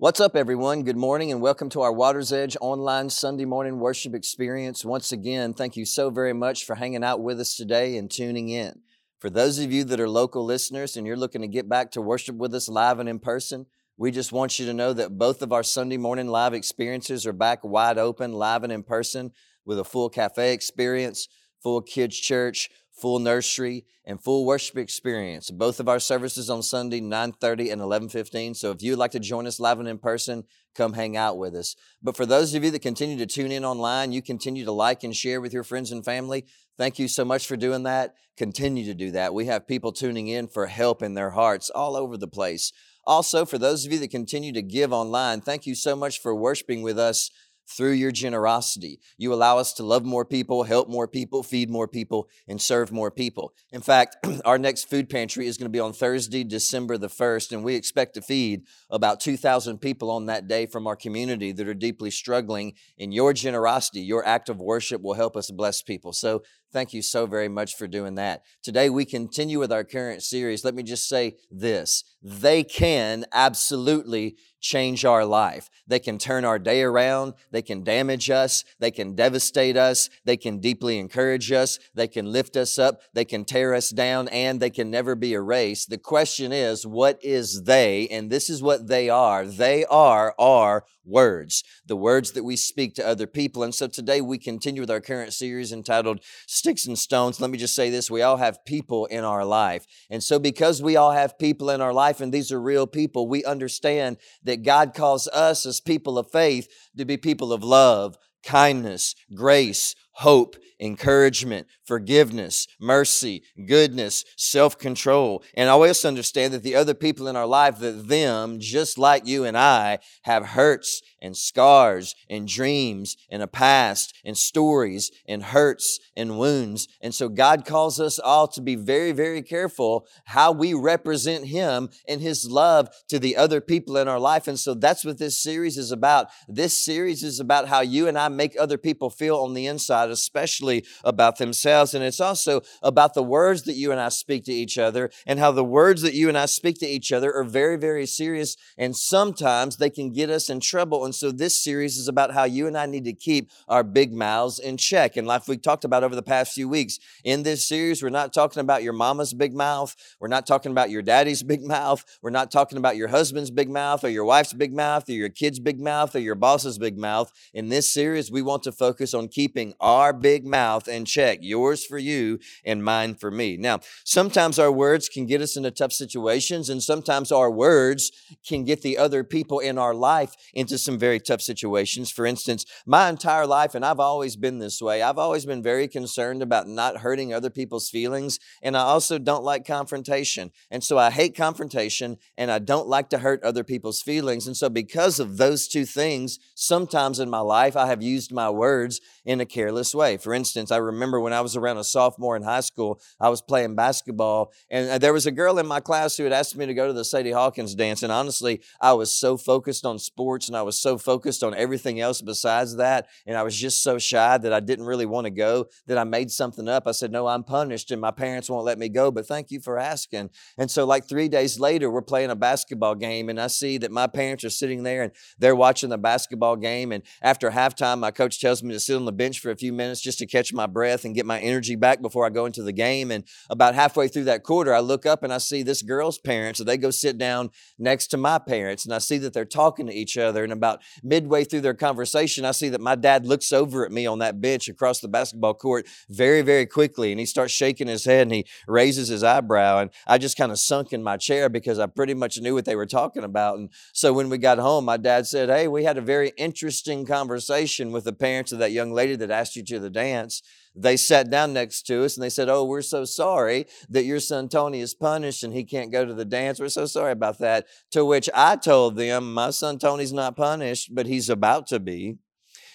What's up, everyone? Good morning and welcome to our Water's Edge online Sunday morning worship experience. Once again, thank you so very much for hanging out with us today and tuning in. For those of you that are local listeners and you're looking to get back to worship with us live and in person, we just want you to know that both of our Sunday morning live experiences are back wide open, live and in person, with a full cafe experience, full kids' church, full nursery, and full worship experience. Both of our services on Sunday, 9.30 and 11.15. So if you'd like to join us live and in person, come hang out with us. But for those of you that continue to tune in online, you continue to like and share with your friends and family. Thank you so much for doing that. Continue to do that. We have people tuning in for help in their hearts all over the place. Also, for those of you that continue to give online, thank you so much for worshiping with us through your generosity. You allow us to love more people, help more people, feed more people, and serve more people. In fact, our next food pantry is going to be on Thursday, December the 1st, and we expect to feed about 2,000 people on that day from our community that are deeply struggling. In your generosity, your act of worship will help us bless people. So Thank you so very much for doing that. Today we continue with our current series. Let me just say this. They can absolutely change our life. They can turn our day around. They can damage us. They can devastate us. They can deeply encourage us. They can lift us up. They can tear us down and they can never be erased. The question is, what is they? And this is what they are. They are our words, the words that we speak to other people. And so today we continue with our current series entitled Sticks and Stones. Let me just say this we all have people in our life. And so because we all have people in our life and these are real people, we understand that God calls us as people of faith to be people of love, kindness, grace, hope, encouragement, forgiveness, mercy, goodness, self control. And always understand that the other people in our life, that them, just like you and I, have hurts and scars and dreams and a past and stories and hurts and wounds. And so God calls us all to be very, very careful how we represent Him and His love to the other people in our life. And so that's what this series is about. This series is about how you and I make other people feel on the inside, especially about themselves. And it's also about the words that you and I speak to each other and how the words that you and I speak to each other are very, very serious. And sometimes they can get us in trouble and so this series is about how you and I need to keep our big mouths in check. And like we talked about over the past few weeks, in this series, we're not talking about your mama's big mouth. We're not talking about your daddy's big mouth. We're not talking about your husband's big mouth or your wife's big mouth or your kid's big mouth or your boss's big mouth. In this series, we want to focus on keeping our big mouth and check, yours for you and mine for me. Now, sometimes our words can get us into tough situations, and sometimes our words can get the other people in our life into some very tough situations. For instance, my entire life, and I've always been this way, I've always been very concerned about not hurting other people's feelings. And I also don't like confrontation. And so I hate confrontation and I don't like to hurt other people's feelings. And so, because of those two things, sometimes in my life, I have used my words in a careless way. For instance, I remember when I was around a sophomore in high school, I was playing basketball, and uh, there was a girl in my class who had asked me to go to the Sadie Hawkins dance. And honestly, I was so focused on sports and I was so focused on everything else besides that. And I was just so shy that I didn't really want to go that I made something up. I said, No, I'm punished and my parents won't let me go, but thank you for asking. And so, like three days later, we're playing a basketball game, and I see that my parents are sitting there and they're watching the basketball game. And after halftime, my coach tells me to sit on the bench for a few minutes just to catch my breath and get my energy back before I go into the game. And about halfway through that quarter, I look up and I see this girl's parents. So they go sit down next to my parents, and I see that they're talking to each other. And about midway through their conversation, I see that my dad looks over at me on that bench across the basketball court very, very quickly. And he starts shaking his head and he raises his eyebrow. And I just kind of sunk in my chair because I pretty much knew what they were talking about. And so when we got home, my dad said, Hey, we had a very interesting conversation with the parents of that young lady that asked you to the dance they sat down next to us and they said, Oh, we're so sorry that your son Tony is punished and he can't go to the dance. We're so sorry about that. To which I told them, My son Tony's not punished, but he's about to be.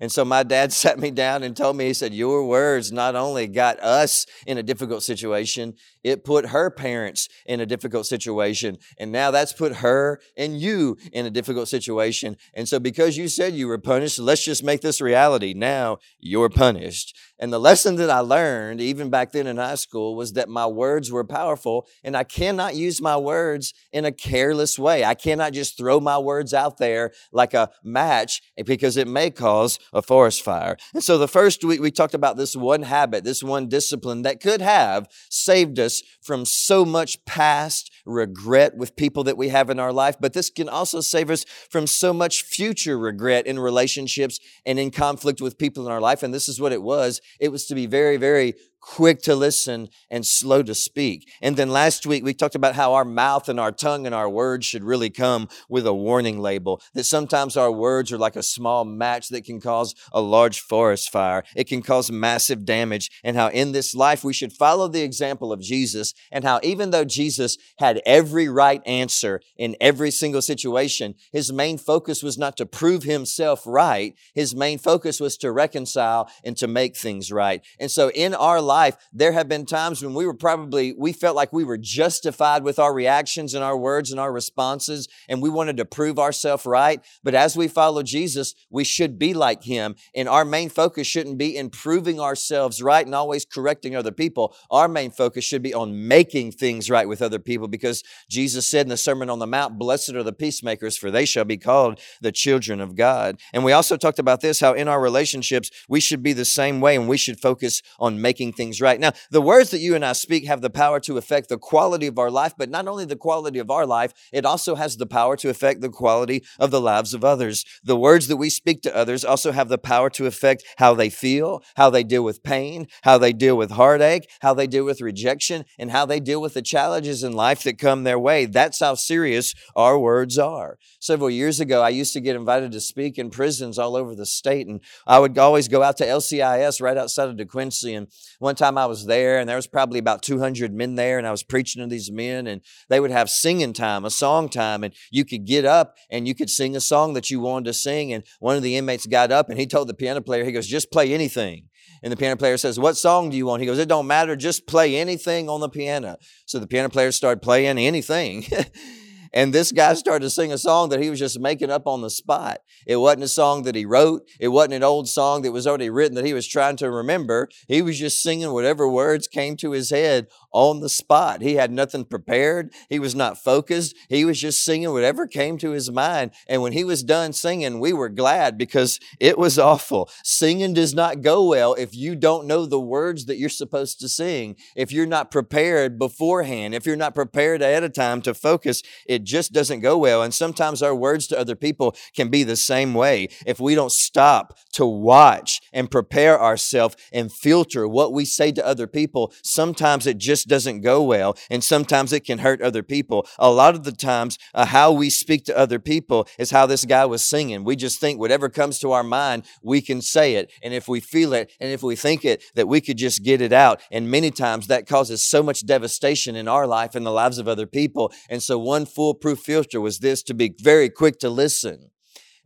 And so my dad sat me down and told me, he said, Your words not only got us in a difficult situation, it put her parents in a difficult situation. And now that's put her and you in a difficult situation. And so because you said you were punished, let's just make this reality. Now you're punished. And the lesson that I learned, even back then in high school, was that my words were powerful and I cannot use my words in a careless way. I cannot just throw my words out there like a match eh, because it may cause a forest fire. And so the first week we talked about this one habit, this one discipline that could have saved us from so much past regret with people that we have in our life, but this can also save us from so much future regret in relationships and in conflict with people in our life. And this is what it was. It was to be very, very quick to listen and slow to speak. And then last week we talked about how our mouth and our tongue and our words should really come with a warning label. That sometimes our words are like a small match that can cause a large forest fire. It can cause massive damage. And how in this life we should follow the example of Jesus and how even though Jesus had every right answer in every single situation, his main focus was not to prove himself right. His main focus was to reconcile and to make things right. And so in our life, life, there have been times when we were probably, we felt like we were justified with our reactions and our words and our responses, and we wanted to prove ourselves right. But as we follow Jesus, we should be like him. And our main focus shouldn't be in proving ourselves right and always correcting other people. Our main focus should be on making things right with other people because Jesus said in the Sermon on the Mount, Blessed are the peacemakers, for they shall be called the children of God. And we also talked about this how in our relationships, we should be the same way and we should focus on making things things right. Now, the words that you and I speak have the power to affect the quality of our life, but not only the quality of our life, it also has the power to affect the quality of the lives of others. The words that we speak to others also have the power to affect how they feel, how they deal with pain, how they deal with heartache, how they deal with rejection, and how they deal with the challenges in life that come their way. That's how serious our words are. Several years ago, I used to get invited to speak in prisons all over the state, and I would always go out to LCIS right outside of DeQuincy. And one one time I was there, and there was probably about 200 men there, and I was preaching to these men, and they would have singing time, a song time, and you could get up and you could sing a song that you wanted to sing. And one of the inmates got up and he told the piano player, he goes, just play anything. And the piano player says, What song do you want? He goes, It don't matter, just play anything on the piano. So the piano player started playing anything. And this guy started to sing a song that he was just making up on the spot. It wasn't a song that he wrote. It wasn't an old song that was already written that he was trying to remember. He was just singing whatever words came to his head on the spot. He had nothing prepared. He was not focused. He was just singing whatever came to his mind. And when he was done singing, we were glad because it was awful. Singing does not go well if you don't know the words that you're supposed to sing. If you're not prepared beforehand, if you're not prepared ahead of time to focus, it just doesn't go well. And sometimes our words to other people can be the same way. If we don't stop to watch and prepare ourselves and filter what we say to other people, sometimes it just doesn't go well. And sometimes it can hurt other people. A lot of the times, uh, how we speak to other people is how this guy was singing. We just think whatever comes to our mind, we can say it. And if we feel it and if we think it, that we could just get it out. And many times that causes so much devastation in our life and the lives of other people. And so one foolproof filter was this to be very quick to listen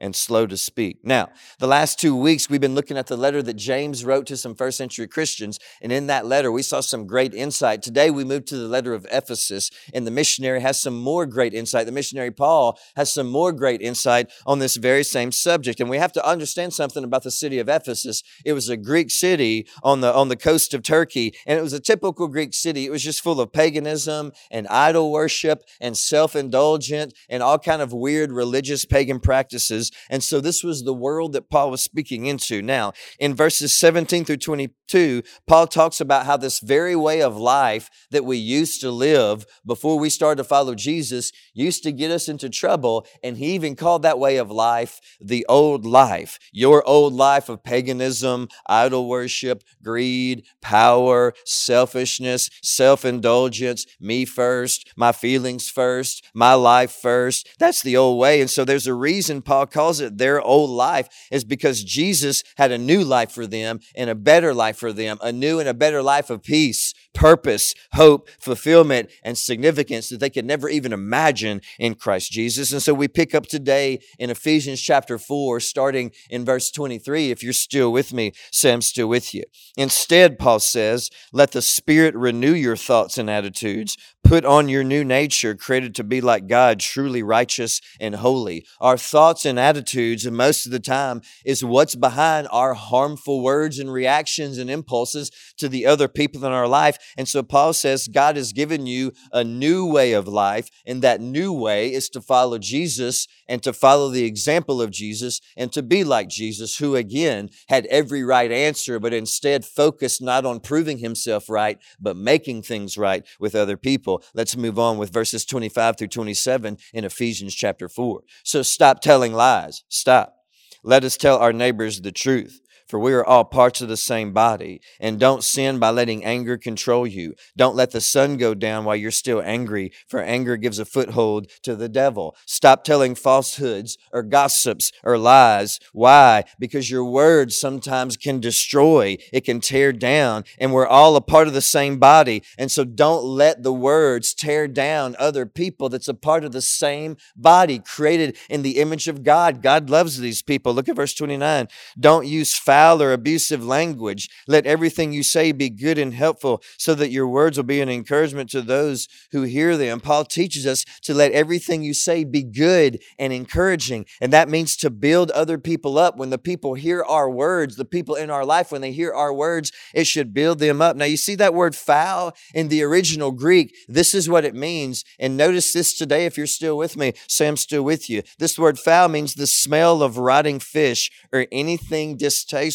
and slow to speak. Now, the last two weeks, we've been looking at the letter that James wrote to some first century Christians. And in that letter, we saw some great insight. Today, we move to the letter of Ephesus, and the missionary has some more great insight. The missionary Paul has some more great insight on this very same subject. And we have to understand something about the city of Ephesus. It was a Greek city on the, on the coast of Turkey, and it was a typical Greek city. It was just full of paganism and idol worship and self-indulgent and all kind of weird religious pagan practices. And so this was the world that Paul was speaking into. Now, in verses 17 through 22, Paul talks about how this very way of life that we used to live before we started to follow Jesus used to get us into trouble. And he even called that way of life the old life. Your old life of paganism, idol worship, greed, power, selfishness, self indulgence, me first, my feelings first, my life first. That's the old way. And so there's a reason Paul calls it their old life is because Jesus had a new life for them and a better life for them, a new and a better life of peace, purpose, hope, fulfillment, and significance that they could never even imagine in Christ Jesus. And so we pick up today in Ephesians chapter 4, starting in verse 23. If you're still with me, I'm still with you. Instead, Paul says, let the Spirit renew your thoughts and attitudes. Put on your new nature, created to be like God, truly righteous and holy. Our thoughts and attitudes, and most of the time, is what's behind our harmful words and reactions and impulses to the other people in our life. And so Paul says, God has given you a new way of life, and that new way is to follow Jesus and to follow the example of Jesus and to be like Jesus, who again had every right answer, but instead focused not on proving himself right, but making things right with other people. Let's move on with verses 25 through 27 in Ephesians chapter 4. So stop telling lies. Stop. Let us tell our neighbors the truth for we are all parts of the same body. And don't sin by letting anger control you. Don't let the sun go down while you're still angry, for anger gives a foothold to the devil. Stop telling falsehoods or gossips or lies. Why? Because your words sometimes can destroy, it can tear down, and we're all a part of the same body. And so don't let the words tear down other people that's a part of the same body created in the image of God. God loves these people. Look at verse 29. Don't use foul foul or abusive language. Let everything you say be good and helpful so that your words will be an encouragement to those who hear them. Paul teaches us to let everything you say be good and encouraging. And that means to build other people up. When the people hear our words, the people in our life, when they hear our words, it should build them up. Now, you see that word foul in the original Greek. This is what it means. And notice this today if you're still with me. Say, still with you. This word foul means the smell of rotting fish or anything distasteful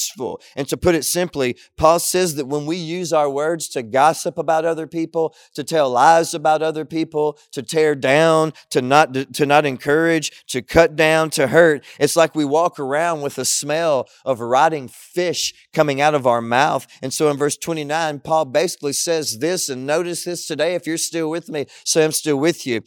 And to put it simply, Paul says that when we use our words to gossip about other people, to tell lies about other people, to tear down, to not, to not encourage, to cut down, to hurt, it's like we walk around with a smell of rotting fish coming out of our mouth. And so in verse 29, Paul basically says this, and notice this today if you're still with me, say I'm still with you.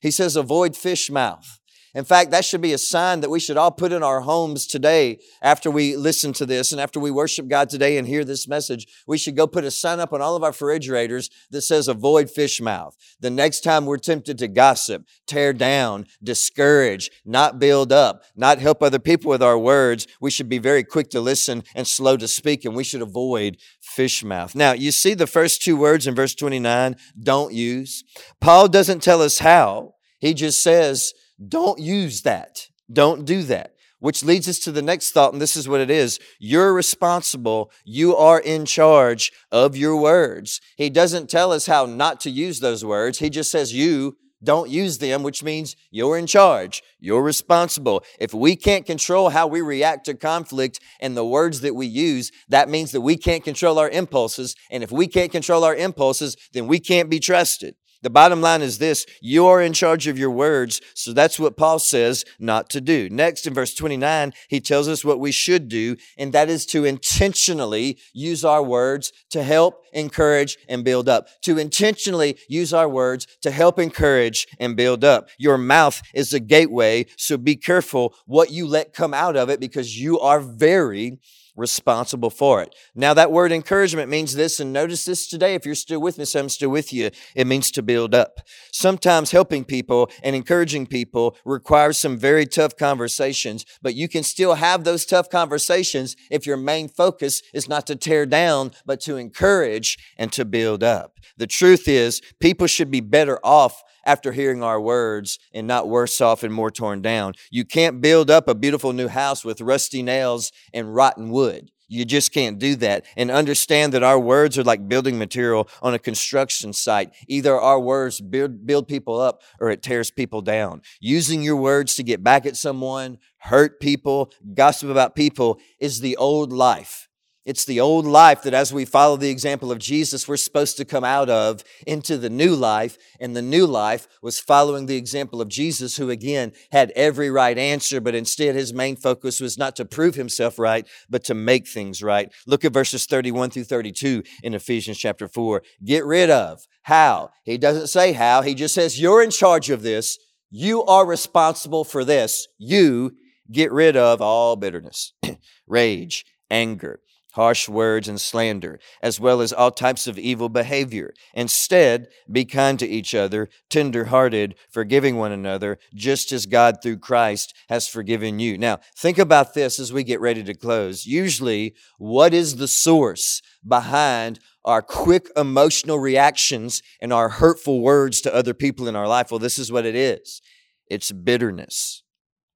He says, avoid fish mouth. In fact, that should be a sign that we should all put in our homes today after we listen to this and after we worship God today and hear this message. We should go put a sign up on all of our refrigerators that says avoid fish mouth. The next time we're tempted to gossip, tear down, discourage, not build up, not help other people with our words, we should be very quick to listen and slow to speak and we should avoid fish mouth. Now, you see the first two words in verse 29, don't use. Paul doesn't tell us how. He just says, don't use that. Don't do that. Which leads us to the next thought, and this is what it is. You're responsible. You are in charge of your words. He doesn't tell us how not to use those words. He just says you don't use them, which means you're in charge. You're responsible. If we can't control how we react to conflict and the words that we use, that means that we can't control our impulses. And if we can't control our impulses, then we can't be trusted. The bottom line is this you are in charge of your words. So that's what Paul says not to do. Next, in verse 29, he tells us what we should do, and that is to intentionally use our words to help, encourage, and build up. To intentionally use our words to help, encourage, and build up. Your mouth is a gateway, so be careful what you let come out of it because you are very responsible for it. Now, that word encouragement means this, and notice this today. If you're still with me, so I'm still with you. It means to build up. Sometimes helping people and encouraging people requires some very tough conversations, but you can still have those tough conversations if your main focus is not to tear down, but to encourage and to build up. The truth is, people should be better off after hearing our words and not worse off and more torn down. You can't build up a beautiful new house with rusty nails and rotten wood. You just can't do that. And understand that our words are like building material on a construction site. Either our words build, build people up or it tears people down. Using your words to get back at someone, hurt people, gossip about people is the old life. It's the old life that as we follow the example of Jesus, we're supposed to come out of into the new life. And the new life was following the example of Jesus, who again had every right answer, but instead his main focus was not to prove himself right, but to make things right. Look at verses 31 through 32 in Ephesians chapter 4. Get rid of. How? He doesn't say how. He just says, You're in charge of this. You are responsible for this. You get rid of all bitterness, rage, anger harsh words, and slander, as well as all types of evil behavior. Instead, be kind to each other, tender hearted, forgiving one another, just as God through Christ has forgiven you. Now, think about this as we get ready to close. Usually, what is the source behind our quick emotional reactions and our hurtful words to other people in our life? Well, this is what it is it's bitterness.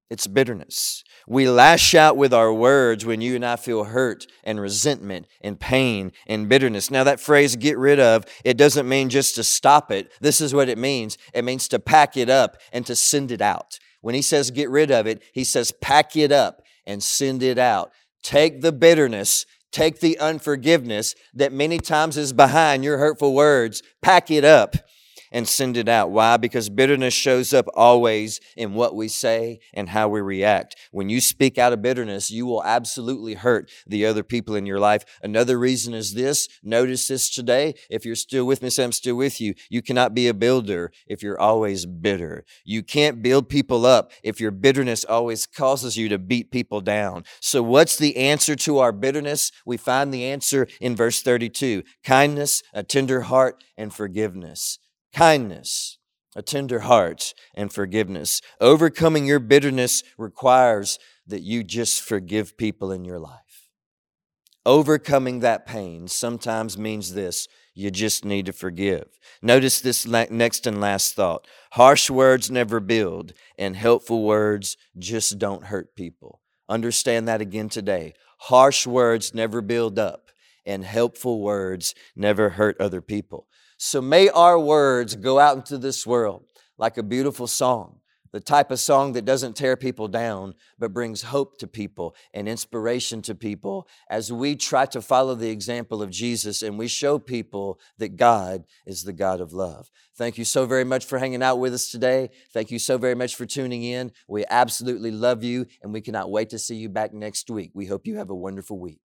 It's bitterness. We lash out with our words when you and I feel hurt and resentment and pain and bitterness. Now, that phrase, get rid of, it doesn't mean just to stop it. This is what it means it means to pack it up and to send it out. When he says get rid of it, he says pack it up and send it out. Take the bitterness, take the unforgiveness that many times is behind your hurtful words, pack it up and send it out. Why? Because bitterness shows up always in what we say and how we react. When you speak out of bitterness, you will absolutely hurt the other people in your life. Another reason is this. Notice this today. If you're still with me, say I'm still with you. You cannot be a builder if you're always bitter. You can't build people up if your bitterness always causes you to beat people down. So what's the answer to our bitterness? We find the answer in verse 32. Kindness, a tender heart, and forgiveness kindness, a tender heart, and forgiveness. Overcoming your bitterness requires that you just forgive people in your life. Overcoming that pain sometimes means this you just need to forgive. Notice this next and last thought harsh words never build, and helpful words just don't hurt people. Understand that again today. Harsh words never build up, and helpful words never hurt other people. So may our words go out into this world like a beautiful song, the type of song that doesn't tear people down, but brings hope to people and inspiration to people as we try to follow the example of Jesus and we show people that God is the God of love. Thank you so very much for hanging out with us today. Thank you so very much for tuning in. We absolutely love you and we cannot wait to see you back next week. We hope you have a wonderful week.